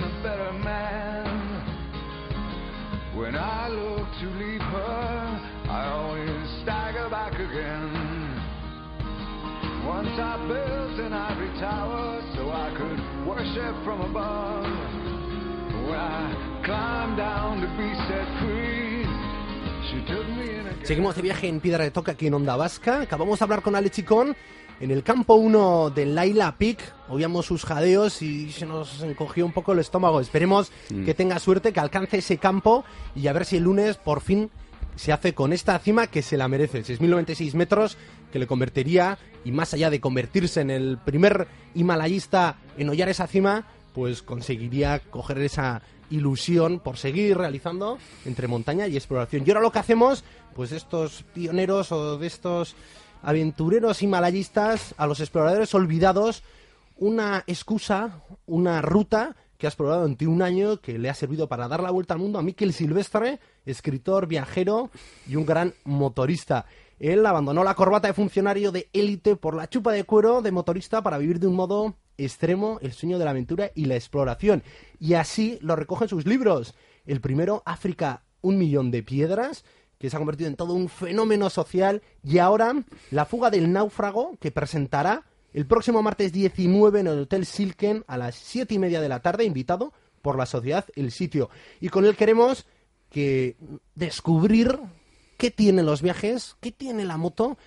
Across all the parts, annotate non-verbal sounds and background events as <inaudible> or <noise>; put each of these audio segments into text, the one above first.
the better man. When I look to leave her, I always stagger back again. Once I built an ivory tower so I could worship from above. Down to be set free, Seguimos de viaje en Piedra de Toca aquí en Onda Vasca. Acabamos de hablar con Ale en el campo 1 del Laila Peak. Oíamos sus jadeos y se nos encogió un poco el estómago. Esperemos que tenga suerte, que alcance ese campo y a ver si el lunes por fin se hace con esta cima que se la merece. 6.096 metros que le convertiría, y más allá de convertirse en el primer himalayista en hollar esa cima, pues conseguiría coger esa ilusión por seguir realizando entre montaña y exploración. Y ahora lo que hacemos, pues de estos pioneros o de estos aventureros himalayistas, a los exploradores olvidados, una excusa, una ruta que ha explorado durante un año que le ha servido para dar la vuelta al mundo a Miquel Silvestre, escritor, viajero y un gran motorista. Él abandonó la corbata de funcionario de élite por la chupa de cuero de motorista para vivir de un modo extremo el sueño de la aventura y la exploración. Y así lo recogen sus libros. El primero, África, un millón de piedras, que se ha convertido en todo un fenómeno social. Y ahora, La fuga del náufrago, que presentará el próximo martes 19 en el Hotel Silken a las 7 y media de la tarde, invitado por la sociedad El Sitio. Y con él queremos que descubrir qué tienen los viajes, qué tiene la moto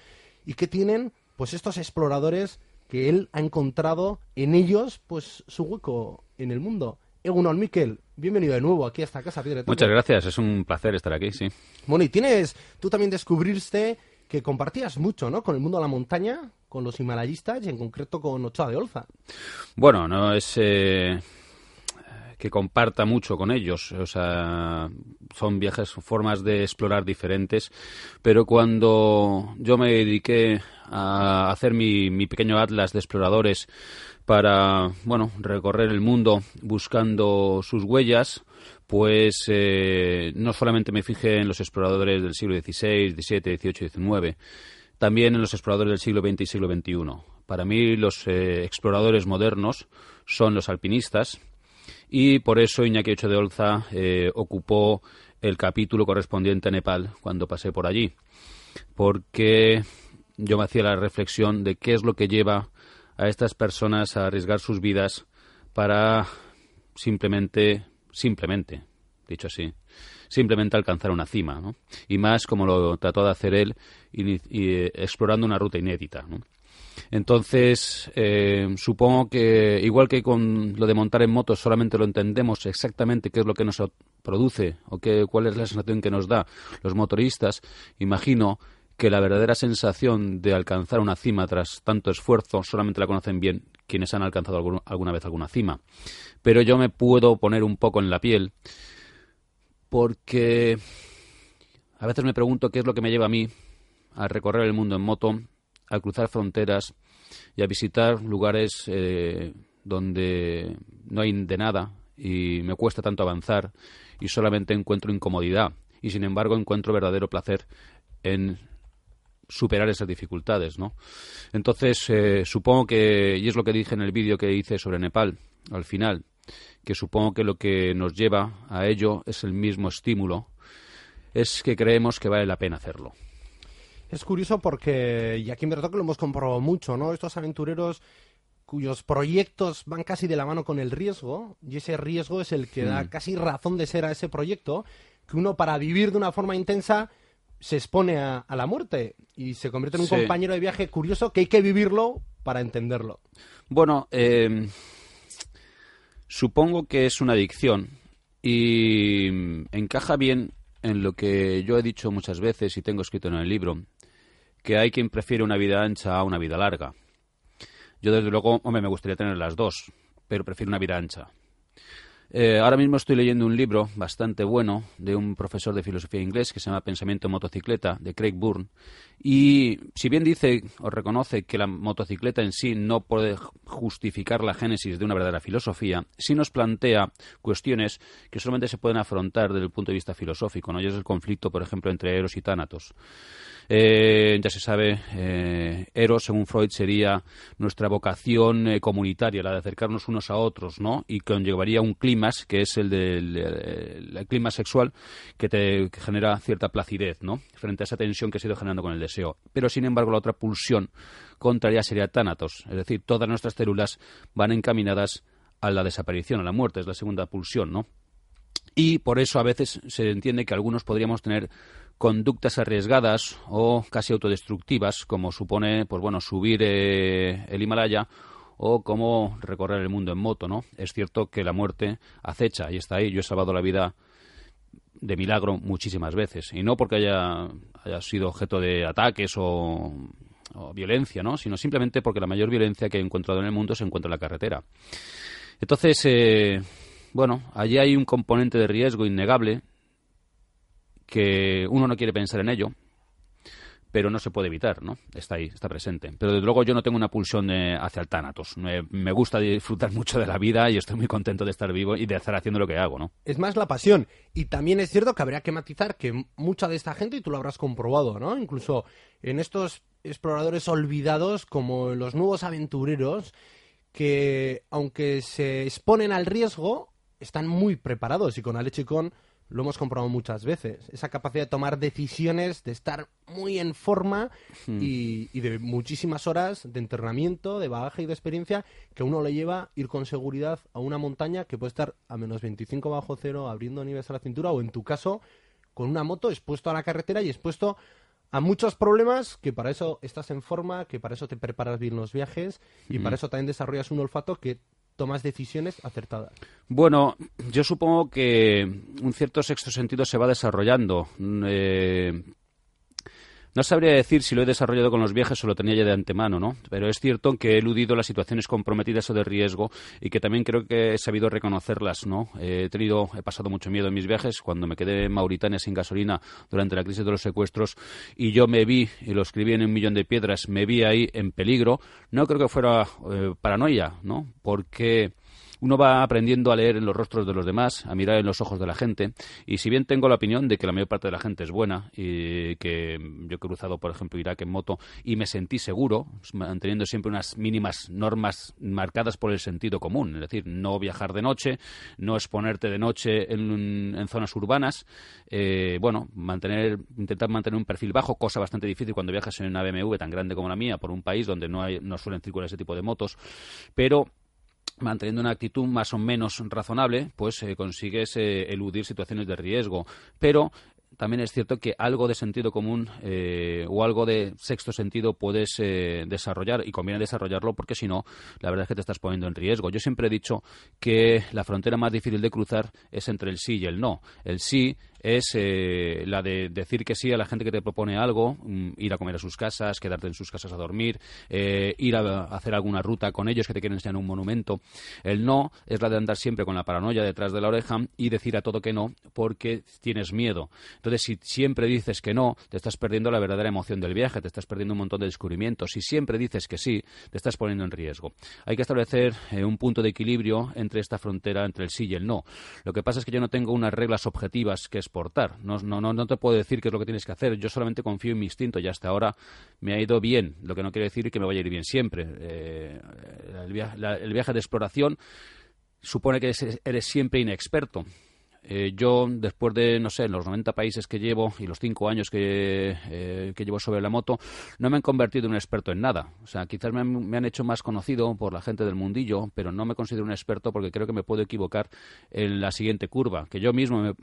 y qué tienen pues estos exploradores que él ha encontrado en ellos pues su hueco en el mundo. Egunon Miquel, bienvenido de nuevo aquí a esta casa Piedra. Muchas gracias, es un placer estar aquí, sí. Bueno, y tienes, tú también descubriste que compartías mucho, ¿no? Con el mundo de la montaña, con los himalayistas y en concreto con Ochoa de Olza. Bueno, no es eh, que comparta mucho con ellos, o sea, son viajes, formas de explorar diferentes, pero cuando yo me dediqué a hacer mi, pequeño atlas de exploradores para, bueno, recorrer el mundo buscando sus huellas, pues eh, no solamente me fijé en los exploradores del siglo XVI, XVII, XVIII XIX, también en los exploradores del siglo XX y siglo XXI. Para mí los eh, exploradores modernos son los alpinistas y por eso Iñaki Ocho de Olza eh, ocupó el capítulo correspondiente a Nepal cuando pasé por allí, porque yo me hacía la reflexión de qué es lo que lleva a estas personas a arriesgar sus vidas para simplemente, simplemente, dicho así, simplemente alcanzar una cima, ¿no? Y más como lo trató de hacer él, y, y, explorando una ruta inédita, ¿no? Entonces, eh, supongo que igual que con lo de montar en moto solamente lo entendemos exactamente qué es lo que nos produce o qué, cuál es la sensación que nos da los motoristas, imagino que la verdadera sensación de alcanzar una cima tras tanto esfuerzo solamente la conocen bien quienes han alcanzado alguna vez alguna cima. Pero yo me puedo poner un poco en la piel porque a veces me pregunto qué es lo que me lleva a mí a recorrer el mundo en moto, a cruzar fronteras y a visitar lugares eh, donde no hay de nada y me cuesta tanto avanzar y solamente encuentro incomodidad y sin embargo encuentro verdadero placer en superar esas dificultades, ¿no? Entonces, eh, supongo que, y es lo que dije en el vídeo que hice sobre Nepal, al final, que supongo que lo que nos lleva a ello es el mismo estímulo, es que creemos que vale la pena hacerlo. Es curioso porque, y aquí en verdad que lo hemos comprobado mucho, ¿no? Estos aventureros cuyos proyectos van casi de la mano con el riesgo, y ese riesgo es el que da Mm. casi razón de ser a ese proyecto, que uno para vivir de una forma intensa se expone a, a la muerte y se convierte en un Sí. compañero de viaje curioso que hay que vivirlo para entenderlo. Bueno, eh, supongo que es una adicción y encaja bien en lo que yo he dicho muchas veces y tengo escrito en el libro, que hay quien prefiere una vida ancha a una vida larga. Yo desde luego, hombre, me gustaría tener las dos, pero prefiero una vida ancha. Eh, ahora mismo estoy leyendo un libro bastante bueno de un profesor de filosofía inglés que se llama Pensamiento en motocicleta, de Craig Bourne. Y si bien dice o reconoce que la motocicleta en sí no puede justificar la génesis de una verdadera filosofía, sí nos plantea cuestiones que solamente se pueden afrontar desde el punto de vista filosófico, ¿no? Es el conflicto, por ejemplo, entre Eros y Tánatos. Eh, ya se sabe, eh, Eros, según Freud, sería nuestra vocación eh, comunitaria, la de acercarnos unos a otros, ¿no? Y conllevaría un clima, que es el del clima sexual, que te genera cierta placidez, ¿no? Frente a esa tensión que se ha ido generando con el deseo. Pero, sin embargo, la otra pulsión contraria sería Tánatos, es decir, todas nuestras células van encaminadas a la desaparición, a la muerte, es la segunda pulsión, ¿no? Y por eso a veces se entiende que algunos podríamos tener conductas arriesgadas o casi autodestructivas, como supone, pues bueno, subir eh, el Himalaya o como recorrer el mundo en moto, ¿no? Es cierto que la muerte acecha y está ahí. Yo he salvado la vida de milagro muchísimas veces y no porque haya, haya sido objeto de ataques o, violencia, ¿no? Sino simplemente porque la mayor violencia que he encontrado en el mundo se encuentra en la carretera. Entonces, eh, bueno, allí hay un componente de riesgo innegable que uno no quiere pensar en ello, pero no se puede evitar, ¿no? Está ahí, está presente. Pero desde luego yo no tengo una pulsión hacia el tánatos. Me, gusta disfrutar mucho de la vida y estoy muy contento de estar vivo y de estar haciendo lo que hago, ¿no? Es más la pasión. Y también es cierto que habría que matizar que mucha de esta gente, y tú lo habrás comprobado, ¿no? Incluso en estos exploradores olvidados como los nuevos aventureros, que aunque se exponen al riesgo, están muy preparados y con Alechicón lo hemos comprobado muchas veces. Esa capacidad de tomar decisiones, de estar muy en forma hmm. y, de muchísimas horas de entrenamiento, de bagaje y de experiencia que uno le lleva ir con seguridad a una montaña que puede estar a menos 25 bajo cero, abriendo niveles a la cintura o en tu caso con una moto expuesto a la carretera y expuesto a muchos problemas que para eso estás en forma, que para eso te preparas bien los viajes y para hmm. eso también desarrollas un olfato que tomas decisiones acertadas. Bueno, yo supongo que un cierto sexto sentido se va desarrollando. Mm, eh, no sabría decir si lo he desarrollado con los viajes o lo tenía ya de antemano, ¿no? Pero es cierto que he eludido las situaciones comprometidas o de riesgo y que también creo que he sabido reconocerlas, ¿no? he tenido, he pasado mucho miedo en mis viajes cuando me quedé en Mauritania sin gasolina durante la crisis de los secuestros y yo me vi, y lo escribí en un millón de piedras, me vi ahí en peligro. No creo que fuera eh, paranoia, ¿no? Porque uno va aprendiendo a leer en los rostros de los demás, a mirar en los ojos de la gente, y si bien tengo la opinión de que la mayor parte de la gente es buena, y que yo he cruzado, por ejemplo, Irak en moto y me sentí seguro, manteniendo siempre unas mínimas normas marcadas por el sentido común, es decir, no viajar de noche, no exponerte de noche en, zonas urbanas, eh, bueno, mantener, intentar mantener un perfil bajo, cosa bastante difícil cuando viajas en una BMW tan grande como la mía, por un país donde no, hay, no suelen circular ese tipo de motos, pero manteniendo una actitud más o menos razonable, pues eh, consigues eh, eludir situaciones de riesgo. Pero también es cierto que algo de sentido común eh, o algo de sexto sentido puedes desarrollar y conviene desarrollarlo porque si no, la verdad es que te estás poniendo en riesgo. Yo siempre he dicho que la frontera más difícil de cruzar es entre el sí y el no. El sí es eh, la de decir que sí a la gente que te propone algo, mm, ir a comer a sus casas, quedarte en sus casas a dormir, eh, ir a, hacer alguna ruta con ellos que te quieren enseñar un monumento. El no es la de andar siempre con la paranoia detrás de la oreja y decir a todo que no porque tienes miedo. Entonces, si siempre dices que no, te estás perdiendo la verdadera emoción del viaje, te estás perdiendo un montón de descubrimientos. Si siempre dices que sí, te estás poniendo en riesgo. Hay que establecer eh, un punto de equilibrio entre esta frontera, entre el sí y el no. Lo que pasa es que yo no tengo unas reglas objetivas que no, no, no, no te puedo decir qué es lo que tienes que hacer. Yo solamente confío en mi instinto y hasta ahora me ha ido bien. Lo que no quiere decir que me vaya a ir bien siempre. Eh, el, viaje, de exploración supone que eres siempre inexperto. Eh, yo, después de, no sé, los 90 países que llevo y los 5 años que, eh, que, llevo sobre la moto, no me han convertido en un experto en nada. O sea, quizás me han, hecho más conocido por la gente del mundillo, pero no me considero un experto porque creo que me puedo equivocar en la siguiente curva, que yo mismo me,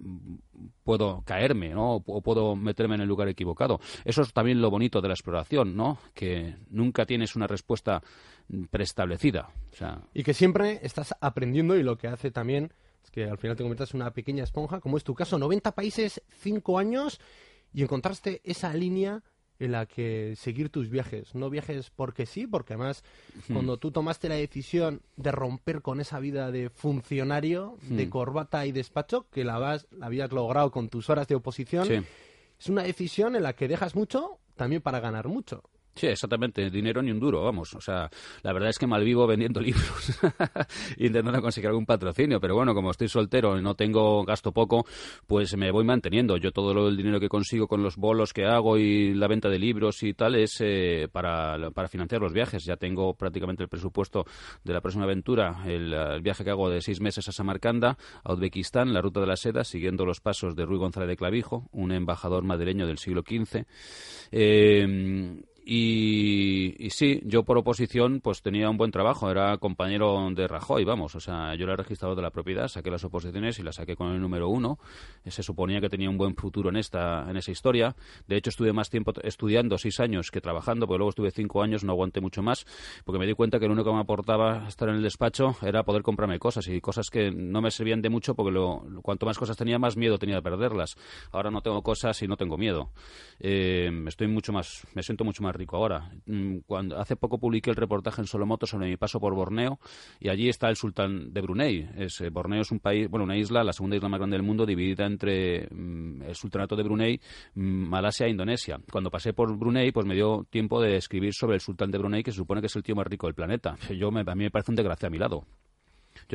puedo caerme, ¿no? O puedo meterme en el lugar equivocado. Eso es también lo bonito de la exploración, ¿no? Que nunca tienes una respuesta preestablecida. Y que siempre estás aprendiendo y lo que hace también es que al final te conviertes en una pequeña esponja, como es tu caso, 90 países, 5 años, y encontraste esa línea en la que seguir tus viajes. No viajes porque sí, porque además cuando tú tomaste la decisión de romper con esa vida de funcionario, de corbata y despacho, que la, vas, la habías logrado con tus horas de oposición, es una decisión en la que dejas mucho también para ganar mucho. Sí, exactamente. Dinero ni un duro, vamos. O sea, la verdad es que malvivo vendiendo <laughs> libros, <laughs> intentando conseguir algún patrocinio. Pero bueno, como estoy soltero y no tengo gasto poco, pues me voy manteniendo. Yo todo lo, el dinero que consigo con los bolos que hago y la venta de libros y tal es eh, para, para, financiar los viajes. Ya tengo prácticamente el presupuesto de la próxima aventura, el, viaje que hago de seis meses a Samarcanda, a Uzbekistán, la ruta de la seda, siguiendo los pasos de Ruy González de Clavijo, un embajador madrileño del siglo XV. Y, y, sí, yo por oposición pues tenía un buen trabajo, era compañero de Rajoy, vamos, o sea, yo era registrador de la propiedad, saqué las oposiciones y las saqué con el número uno, se suponía que tenía un buen futuro en esta, en esa historia, de hecho estuve más tiempo estudiando, seis años, que trabajando, porque luego estuve cinco años, no aguanté mucho más, porque me di cuenta que lo único que me aportaba estar en el despacho era poder comprarme cosas, y cosas que no me servían de mucho, porque lo, cuanto más cosas tenía, más miedo tenía de perderlas. Ahora no tengo cosas y no tengo miedo. Eh, estoy mucho más, me siento mucho más rico ahora. Mm, cuando, hace poco publiqué el reportaje en Solomoto sobre mi paso por Borneo y allí está el sultán de Brunei. Es, eh, Borneo es un país, bueno, una isla, la segunda isla más grande del mundo, dividida entre mm, el sultanato de Brunei, mm, Malasia e Indonesia. Cuando pasé por Brunei, pues me dio tiempo de escribir sobre el sultán de Brunei, que se supone que es el tío más rico del planeta. Yo me, a mí me parece un desgracia a mi lado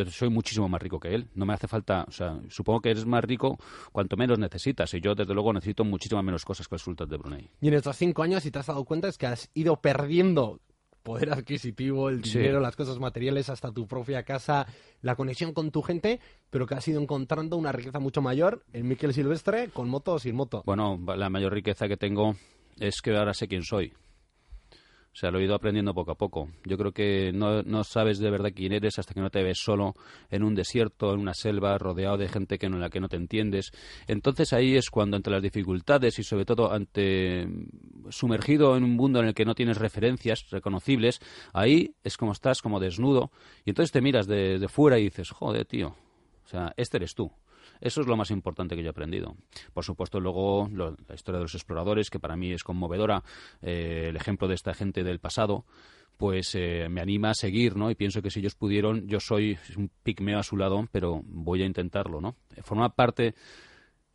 yo soy muchísimo más rico que él. No me hace falta, o sea, supongo que eres más rico cuanto menos necesitas. Y yo, desde luego, necesito muchísimas menos cosas que el sultán de Brunei. Y en estos cinco años, si te has dado cuenta, es que has ido perdiendo poder adquisitivo, el dinero, sí. las cosas materiales, hasta tu propia casa, la conexión con tu gente, pero que has ido encontrando una riqueza mucho mayor en Miquel Silvestre, con moto o sin moto. Bueno, la mayor riqueza que tengo es que ahora sé quién soy. O sea, lo he ido aprendiendo poco a poco. Yo creo que no, no, sabes de verdad quién eres hasta que no te ves solo en un desierto, en una selva, rodeado de gente que en la que no te entiendes. Entonces ahí es cuando ante las dificultades y sobre todo ante sumergido en un mundo en el que no tienes referencias reconocibles, ahí es como estás como desnudo y entonces te miras de, de fuera y dices, joder, tío, o sea, este eres tú. Eso es lo más importante que yo he aprendido. Por supuesto, luego lo, la historia de los exploradores, que para mí es conmovedora, eh, el ejemplo de esta gente del pasado, pues eh, me anima a seguir, ¿no? Y pienso que si ellos pudieron, yo soy un pigmeo a su lado, pero voy a intentarlo, ¿no? Formar parte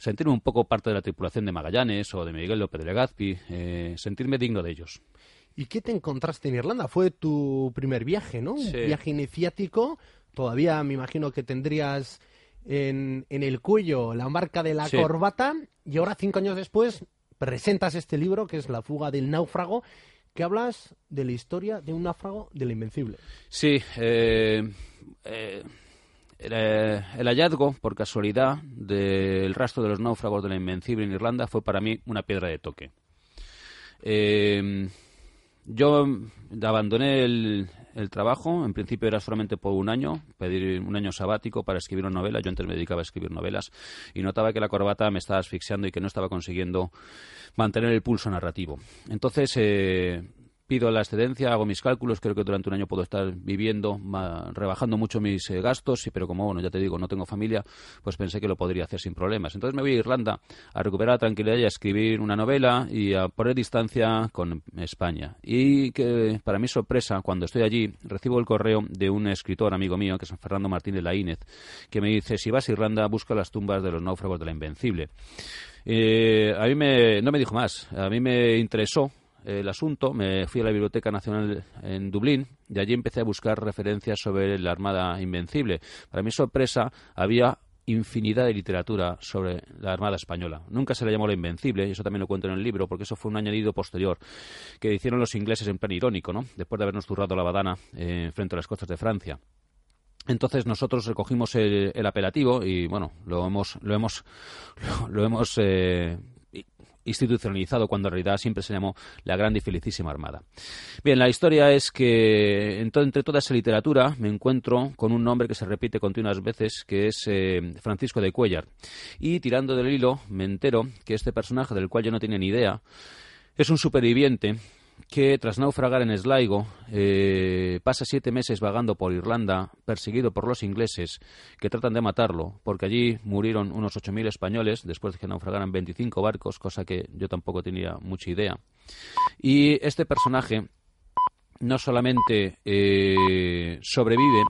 sentirme un poco parte de la tripulación de Magallanes o de Miguel López de Legazpi, eh, sentirme digno de ellos. ¿Y qué te encontraste en Irlanda? Fue tu primer viaje, ¿no? Sí. Un viaje iniciático. Todavía me imagino que tendrías en, en el cuello la marca de la Sí. corbata y ahora, cinco años después, presentas este libro que es La fuga del náufrago, que hablas de la historia de un náufrago de la Invencible. Sí, eh, eh, el, eh, el hallazgo, por casualidad, del rastro de los náufragos de la Invencible en Irlanda fue para mí una piedra de toque. Eh, yo abandoné el, el trabajo, en principio era solamente por un año, pedir un año sabático para escribir una novela, yo antes me dedicaba a escribir novelas y notaba que la corbata me estaba asfixiando y que no estaba consiguiendo mantener el pulso narrativo. Entonces eh, pido la excedencia, hago mis cálculos, creo que durante un año puedo estar viviendo, rebajando mucho mis eh, gastos, pero como, bueno, ya te digo, no tengo familia, pues pensé que lo podría hacer sin problemas. Entonces me voy a Irlanda a recuperar la tranquilidad y a escribir una novela y a poner distancia con España. Y que, para mi sorpresa, cuando estoy allí, recibo el correo de un escritor amigo mío, que es Fernando Martínez Laínez, que me dice, si vas a Irlanda, busca las tumbas de los náufragos de la Invencible. Eh, a mí me, no me dijo más, a mí me interesó el asunto, me fui a la Biblioteca Nacional en Dublín y allí empecé a buscar referencias sobre la Armada Invencible. Para mi sorpresa, había infinidad de literatura sobre la Armada Española. Nunca se le llamó la Invencible, y eso también lo cuento en el libro, porque eso fue un añadido posterior que hicieron los ingleses en plan irónico, ¿no? Después de habernos zurrado la badana eh, frente a las costas de Francia. Entonces nosotros recogimos el, el apelativo y bueno, lo hemos, lo hemos, lo, <laughs> lo hemos eh, institucionalizado cuando en realidad siempre se llamó la Grande y Felicísima Armada. Bien, la historia es que entre toda esa literatura me encuentro con un nombre que se repite continuas veces, que es eh, Francisco de Cuellar. Y tirando del hilo me entero que este personaje del cual yo no tenía ni idea es un superviviente que tras naufragar en Sligo eh, pasa siete meses vagando por Irlanda, perseguido por los ingleses que tratan de matarlo, porque allí murieron unos 8.000 españoles después de que naufragaran 25 barcos, cosa que yo tampoco tenía mucha idea. Y este personaje no solamente eh, sobrevive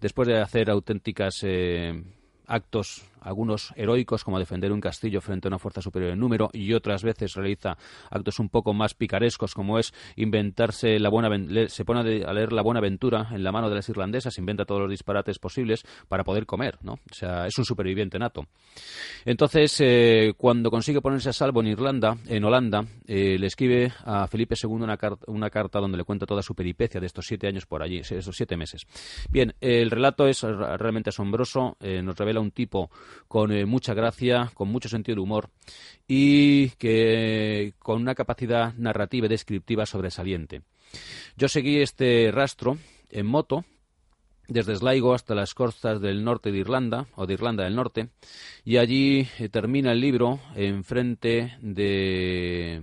después de hacer auténticas eh, actos algunos heroicos, como defender un castillo frente a una fuerza superior en número, y otras veces realiza actos un poco más picarescos, como es inventarse la buena, se pone a leer la buena aventura en la mano de las irlandesas, inventa todos los disparates posibles para poder comer, ¿no? O sea, es un superviviente nato. Entonces, eh, cuando consigue ponerse a salvo en Irlanda, en Holanda, eh, le escribe a Felipe II una, una carta donde le cuenta toda su peripecia de estos siete años por allí, esos siete meses. Bien, el relato es realmente asombroso, eh, nos revela un tipo con mucha gracia, con mucho sentido de humor y que con una capacidad narrativa y descriptiva sobresaliente. Yo seguí este rastro en moto desde Sligo hasta las costas del norte de Irlanda o de Irlanda del Norte y allí eh, termina el libro enfrente de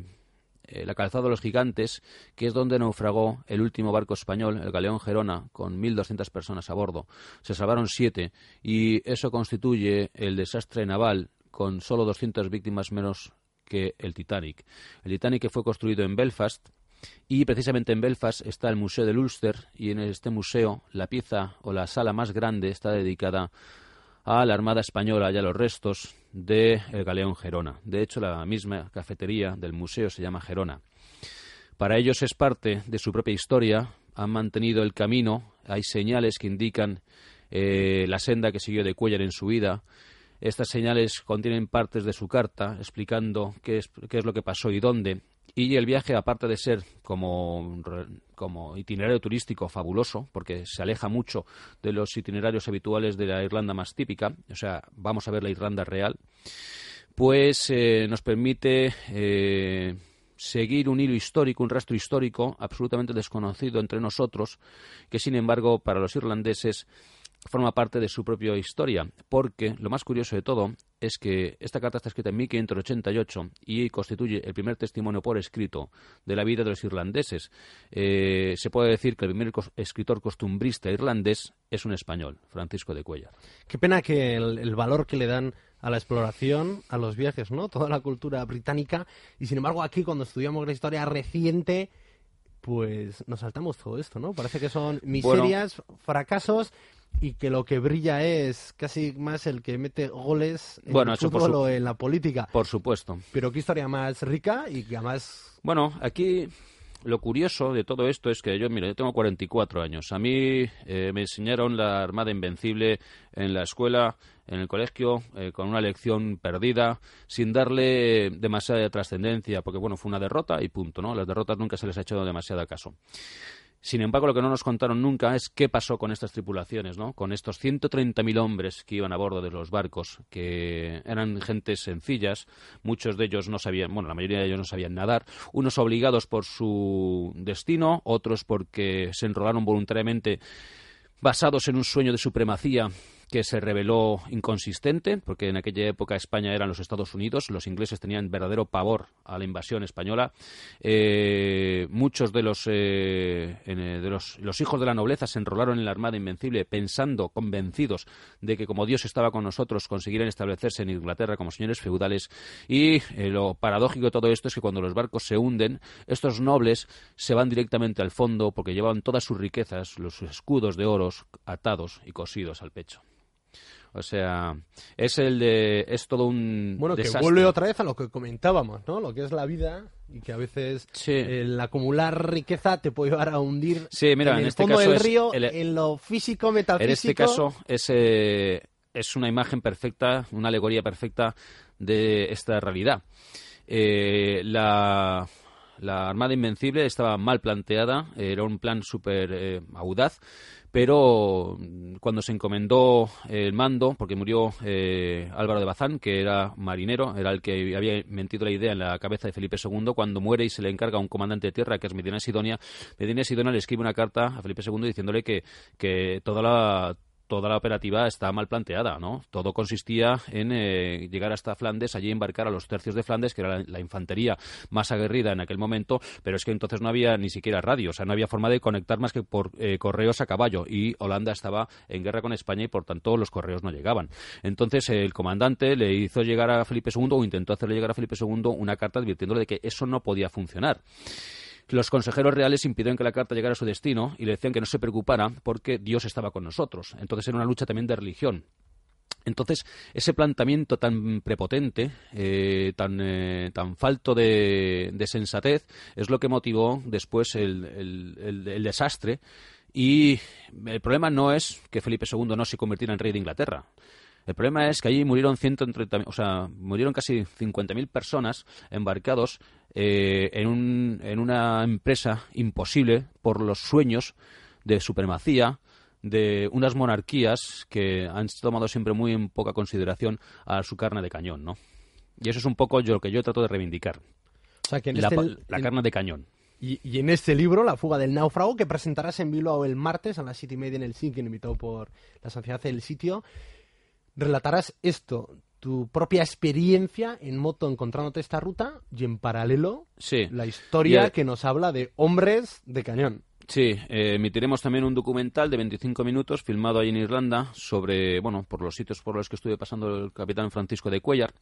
eh, la calzada de los gigantes, que es donde naufragó el último barco español, el galeón Gerona, con 1.200 personas a bordo. Se salvaron siete y eso constituye el desastre naval con solo 200 víctimas menos que el Titanic. El Titanic fue construido en Belfast y precisamente en Belfast está el Museo del Ulster y en este museo la pieza o la sala más grande está dedicada a la Armada Española y a los restos del galeón Gerona. De hecho, la misma cafetería del museo se llama Gerona. Para ellos es parte de su propia historia, han mantenido el camino, hay señales que indican eh, la senda que siguió de Cuellar en su vida. Estas señales contienen partes de su carta explicando qué es, qué es lo que pasó y dónde. Y el viaje, aparte de ser como, como itinerario turístico fabuloso, porque se aleja mucho de los itinerarios habituales de la Irlanda más típica, o sea, vamos a ver la Irlanda real, pues eh, nos permite eh, seguir un hilo histórico, un rastro histórico absolutamente desconocido entre nosotros, que sin embargo para los irlandeses forma parte de su propia historia, porque lo más curioso de todo es que esta carta está escrita en 1588 y constituye el primer testimonio por escrito de la vida de los irlandeses. Eh, se puede decir que el primer escritor costumbrista irlandés es un español, Francisco de Cuellar. Qué pena que el, valor que le dan a la exploración, a los viajes, ¿no? Toda la cultura británica. Y sin embargo, aquí cuando estudiamos la historia reciente, pues nos saltamos todo esto, ¿no? Parece que son miserias, fracasos y que lo que brilla es casi más el que mete goles en el fútbol o en la política. Por supuesto. Pero qué historia más rica y que además... Bueno, aquí lo curioso de todo esto es que yo, mira, yo tengo 44 años. A mí eh, me enseñaron la Armada Invencible en la escuela, en el colegio, eh, con una lección perdida, sin darle demasiada trascendencia, porque bueno, fue una derrota y punto, ¿no? Las derrotas nunca se les ha hecho demasiado caso. Sin embargo, lo que no nos contaron nunca es qué pasó con estas tripulaciones, ¿no? Con estos 130.000 hombres que iban a bordo de los barcos, que eran gentes sencillas, muchos de ellos no sabían, bueno, la mayoría de ellos no sabían nadar, unos obligados por su destino, otros porque se enrolaron voluntariamente basados en un sueño de supremacía que se reveló inconsistente, porque en aquella época España eran los Estados Unidos, los ingleses tenían verdadero pavor a la invasión española. Eh, muchos de, los, eh, de los, los, hijos de la nobleza se enrolaron en la Armada Invencible pensando, convencidos de que como Dios estaba con nosotros, conseguirían establecerse en Inglaterra como señores feudales. Y eh, lo paradójico de todo esto es que cuando los barcos se hunden, estos nobles se van directamente al fondo porque llevaban todas sus riquezas, los escudos de oros, atados y cosidos al pecho. O sea, es el de es todo un bueno que vuelve otra vez a lo que comentábamos, ¿no? Lo que es la vida y que a veces el acumular riqueza te puede llevar a hundir sí, mira, en, el este fondo del río, en lo físico metafísico. En este caso es eh, es una imagen perfecta, una alegoría perfecta de esta realidad. Eh, la la Armada Invencible estaba mal planteada, era un plan súper eh, audaz, pero mm, cuando se encomendó el mando, porque murió eh, Álvaro de Bazán, que era marinero, era el que había mentido la idea en la cabeza de Felipe II, cuando muere y se le encarga a un comandante de tierra, que es Medina Sidonia, Medina Sidonia le escribe una carta a Felipe II diciéndole que, que toda la toda la operativa está mal planteada, ¿no? Todo consistía en eh, llegar hasta Flandes, allí embarcar a los tercios de Flandes, que era la, infantería más aguerrida en aquel momento, pero es que entonces no había ni siquiera radio, o sea, no había forma de conectar más que por eh, correos a caballo y Holanda estaba en guerra con España y por tanto los correos no llegaban. Entonces el comandante le hizo llegar a Felipe II o intentó hacerle llegar a Felipe II una carta advirtiéndole de que eso no podía funcionar. Los consejeros reales impidieron que la carta llegara a su destino y le decían que no se preocupara porque Dios estaba con nosotros. Entonces era una lucha también de religión. Entonces, ese planteamiento tan prepotente, eh, tan, eh, tan falto de, sensatez, es lo que motivó después el, desastre. Y el problema no es que Felipe II no se convirtiera en rey de Inglaterra. El problema es que allí murieron 130, o sea, murieron casi 50.000 personas embarcados eh, en, un, en una empresa imposible por los sueños de supremacía, de unas monarquías que han tomado siempre muy en poca consideración a su carne de cañón, ¿no? Y eso es un poco yo, lo que yo trato de reivindicar. O sea, que la, este carne de cañón. Y, en este libro, La fuga del náufrago, que presentarás en Bilbao el martes a las siete y media en el SIC, invitado por la sociedad del sitio, relatarás esto, tu propia experiencia en moto encontrándote esta ruta y en paralelo la historia que nos habla de hombres de cañón. Sí, eh, emitiremos también un documental de 25 minutos filmado ahí en Irlanda sobre, bueno, por los sitios por los que estuve pasando el capitán Francisco de Cuellar.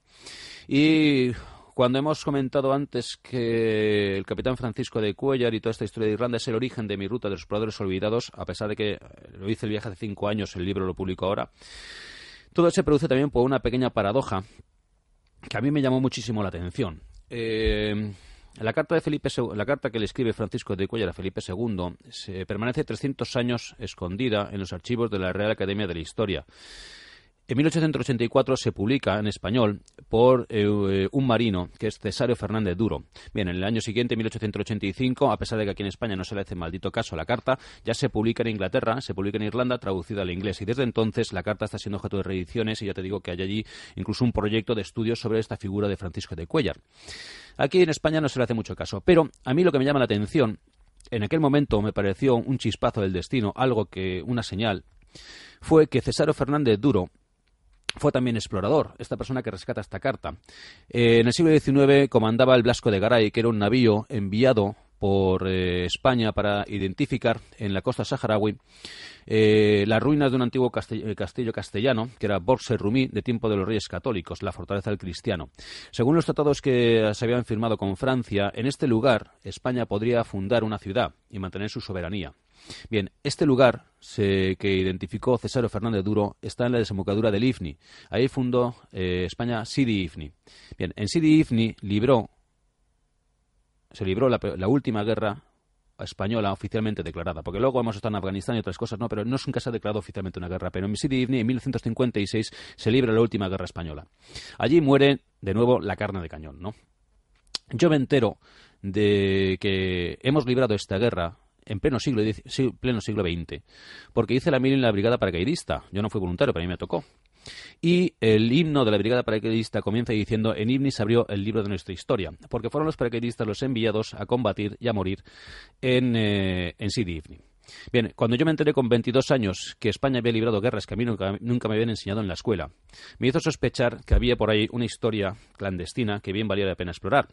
Y cuando hemos comentado antes que el capitán Francisco de Cuellar y toda esta historia de Irlanda es el origen de mi ruta de los exploradores olvidados, a pesar de que lo hice el viaje hace cinco años, el libro lo publico ahora, todo se produce también por una pequeña paradoja que a mí me llamó muchísimo la atención. Eh, la carta, de Felipe, la carta que le escribe Francisco de Cuellar a Felipe II se permanece 300 años escondida en los archivos de la Real Academia de la Historia. En 1884 se publica en español por eh, un marino que es Cesario Fernández Duro. Bien, en el año siguiente, 1885, a pesar de que aquí en España no se le hace maldito caso a la carta, ya se publica en Inglaterra, se publica en Irlanda, traducida al inglés. Y desde entonces la carta está siendo objeto de reediciones y ya te digo que hay allí incluso un proyecto de estudio sobre esta figura de Francisco de Cuellar. Aquí en España no se le hace mucho caso, pero a mí lo que me llama la atención, en aquel momento me pareció un chispazo del destino, algo que, una señal, fue que Cesario Fernández Duro, fue también explorador, esta persona que rescata esta carta. Eh, en el siglo XIX comandaba el Blasco de Garay, que era un navío enviado por eh, España para identificar en la costa saharaui eh, las ruinas de un antiguo castillo castellano, que era Borse Rumí, de tiempo de los reyes católicos, la fortaleza del cristiano. Según los tratados que se habían firmado con Francia, en este lugar España podría fundar una ciudad y mantener su soberanía. Bien, este lugar que identificó Cesario Fernández Duro está en la desembocadura del Ifni. Ahí fundó eh, España Sidi Ifni. Bien, en Sidi Ifni libró, se libró la, última guerra española oficialmente declarada, porque luego hemos estado en Afganistán y otras cosas, no, pero no nunca se ha declarado oficialmente una guerra, pero en Sidi Ifni en 1156 se libra la última guerra española. Allí muere de nuevo la carne de cañón, ¿no? Yo me entero de que hemos librado esta guerra en pleno siglo, pleno siglo XX, porque hice la mil en la brigada paracaidista. Yo no fui voluntario, pero a mí me tocó. Y el himno de la brigada paracaidista comienza diciendo en Ibni se abrió el libro de nuestra historia, porque fueron los paracaidistas los enviados a combatir y a morir en, eh, en Sidi Ifni. Bien, cuando yo me enteré con 22 años que España había librado guerras que a mí nunca, me habían enseñado en la escuela, me hizo sospechar que había por ahí una historia clandestina que bien valía la pena explorar.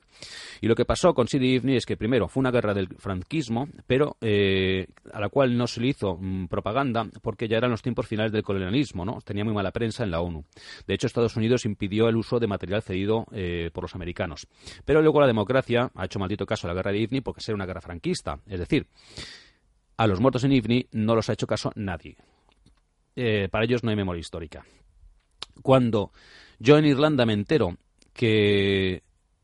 Y lo que pasó con Sidi Ifni es que primero fue una guerra del franquismo, pero eh, a la cual no se le hizo mm, propaganda porque ya eran los tiempos finales del colonialismo, ¿no? Tenía muy mala prensa en la ONU. De hecho, Estados Unidos impidió el uso de material cedido eh, por los americanos. Pero luego la democracia ha hecho maldito caso a la guerra de Ifni porque era una guerra franquista. Es decir, a los muertos en Ifni no los ha hecho caso nadie. Eh, para ellos no hay memoria histórica. Cuando yo en Irlanda me entero que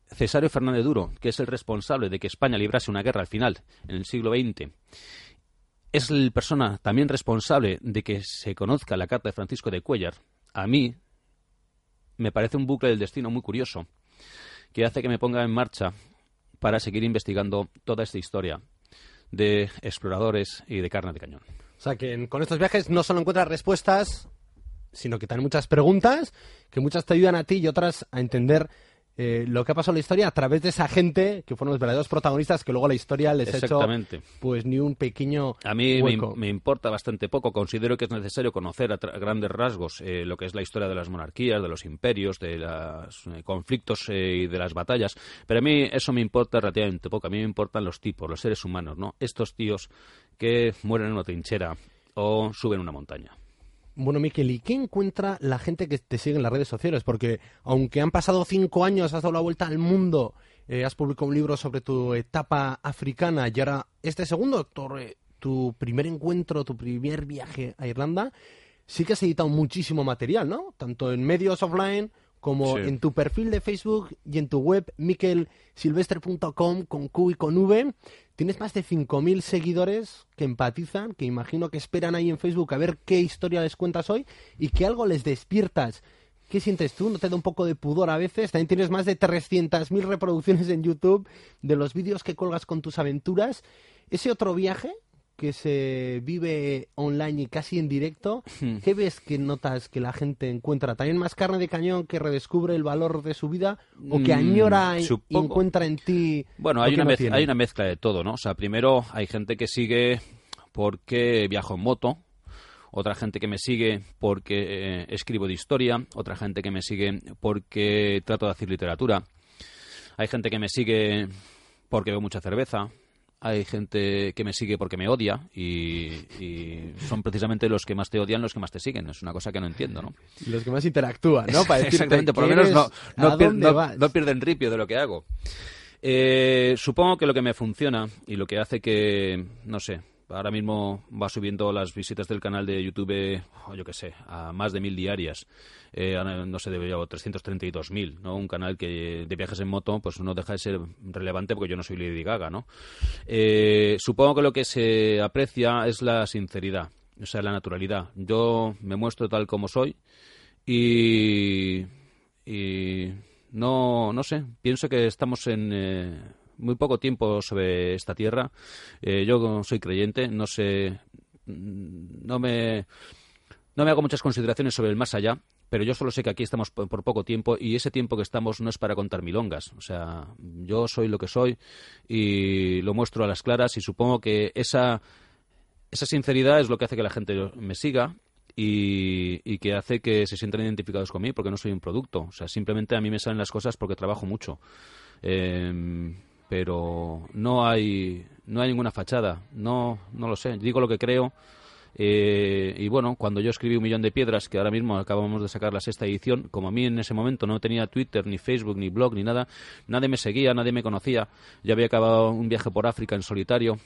Cesario Fernández Duro, que es el responsable de que España librase una guerra al final, en el siglo XX, es la persona también responsable de que se conozca la carta de Francisco de Cuellar, a mí me parece un bucle del destino muy curioso, que hace que me ponga en marcha para seguir investigando toda esta historia de exploradores y de carne de cañón. O sea que con estos viajes no solo encuentras respuestas, sino que también muchas preguntas, que muchas te ayudan a ti y otras a entender eh, lo que ha pasado en la historia a través de esa gente que fueron los verdaderos protagonistas que luego la historia les ha hecho pues ni un pequeño a mí me, importa bastante poco. Considero que es necesario conocer a, grandes rasgos eh, lo que es la historia de las monarquías de los imperios de los eh, conflictos y de las batallas. Pero a mí eso me importa relativamente poco. A mí me importan los tipos los seres humanos no estos tíos que mueren en una trinchera o suben una montaña bueno, Miquel, ¿y qué encuentra la gente que te sigue en las redes sociales? Porque aunque han pasado cinco años, has dado la vuelta al mundo, eh, has publicado un libro sobre tu etapa africana y ahora este segundo, eh, tu primer encuentro, tu primer viaje a Irlanda, sí que has editado muchísimo material, ¿no? Tanto en medios offline como Sí. en tu perfil de Facebook y en tu web mikelsilvestre.com con Q y con V. Tienes más de 5.000 seguidores que empatizan, que imagino que esperan ahí en Facebook a ver qué historia les cuentas hoy y que algo les despiertas. ¿Qué sientes tú? ¿No te da un poco de pudor a veces? También tienes más de 300.000 reproducciones en YouTube de los vídeos que colgas con tus aventuras. Ese otro viaje que se vive online y casi en directo, Hmm. ¿qué ves que notas que la gente encuentra? ¿También más carne de cañón que redescubre el valor de su vida o que Mm, añora y- encuentra en ti? Bueno, hay una, no mez- tiene? hay una mezcla de todo, ¿no? O sea, primero hay gente que sigue porque viajo en moto, otra gente que me sigue porque eh, escribo de historia, otra gente que me sigue porque trato de hacer literatura, hay gente que me sigue porque veo mucha cerveza, hay gente que me sigue porque me odia y, y son precisamente los que más te odian los que más te siguen. Es una cosa que no entiendo, ¿no? Los que más interactúan, ¿no? <laughs> Para Exactamente, por lo menos no, pier- no pierden ripio de lo que hago. Eh, supongo que lo que me funciona y lo que hace que, no sé, ahora mismo va subiendo las visitas del canal de YouTube, oh, yo qué sé, a más de mil diarias. Eh, no sé, debe llevar 332.000, ¿no? Un canal que de viajes en moto, pues no deja de ser relevante porque yo no soy Lady Gaga, ¿no? Eh, supongo que lo que se aprecia es la sinceridad, o sea, la naturalidad. Yo me muestro tal como soy y, y no, no sé, pienso que estamos en eh, muy poco tiempo sobre esta tierra. Eh, yo soy creyente, no sé, mm, no me, no me hago muchas consideraciones sobre el más allá, pero yo solo sé que aquí estamos por, poco tiempo y ese tiempo que estamos no es para contar milongas. O sea, yo soy lo que soy y lo muestro a las claras y supongo que esa, esa sinceridad es lo que hace que la gente me siga y, que hace que se sientan identificados conmigo porque no soy un producto. O sea, simplemente a mí me salen las cosas porque trabajo mucho. Em, pero no hay, no hay ninguna fachada. No, no lo sé. Digo lo que creo. Eh, y bueno, cuando yo escribí Un Millón de Piedras, que ahora mismo acabamos de sacar la sexta edición, como a mí en ese momento no tenía Twitter, ni Facebook, ni blog, ni nada, nadie me seguía, nadie me conocía. Yo había acabado un viaje por África en solitario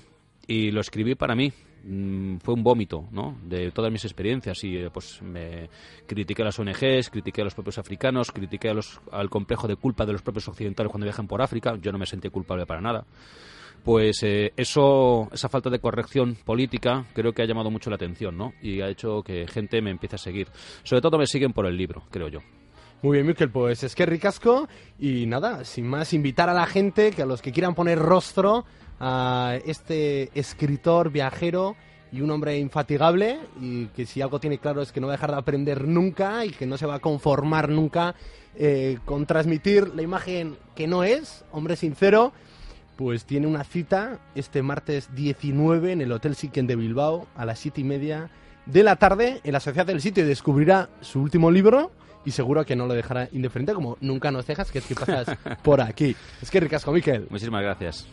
y lo escribí para mí. Mm, fue un vómito, ¿no? De todas mis experiencias y eh, pues me critiqué a las ONGs, critiqué a los propios africanos, critiqué a los, al complejo de culpa de los propios occidentales cuando viajan por África. Yo no me sentí culpable para nada pues eh, eso, esa falta de corrección política creo que ha llamado mucho la atención, ¿no? Y ha hecho que gente me empiece a seguir. Sobre todo me siguen por el libro, creo yo. Muy bien, Miquel, pues es que ricasco. Y nada, sin más, invitar a la gente, que a los que quieran poner rostro a este escritor, viajero y un hombre infatigable, y que si algo tiene claro es que no va a dejar de aprender nunca y que no se va a conformar nunca eh, con transmitir la imagen que no es, hombre sincero, pues tiene una cita este martes 19 en el Hotel Siquén de Bilbao a las 7 y media de la tarde. En la Sociedad del Sitio descubrirá su último libro y seguro que no lo dejará indiferente como nunca nos dejas, que es que pasas por aquí. Es que ricasco, Miquel. Muchísimas gracias.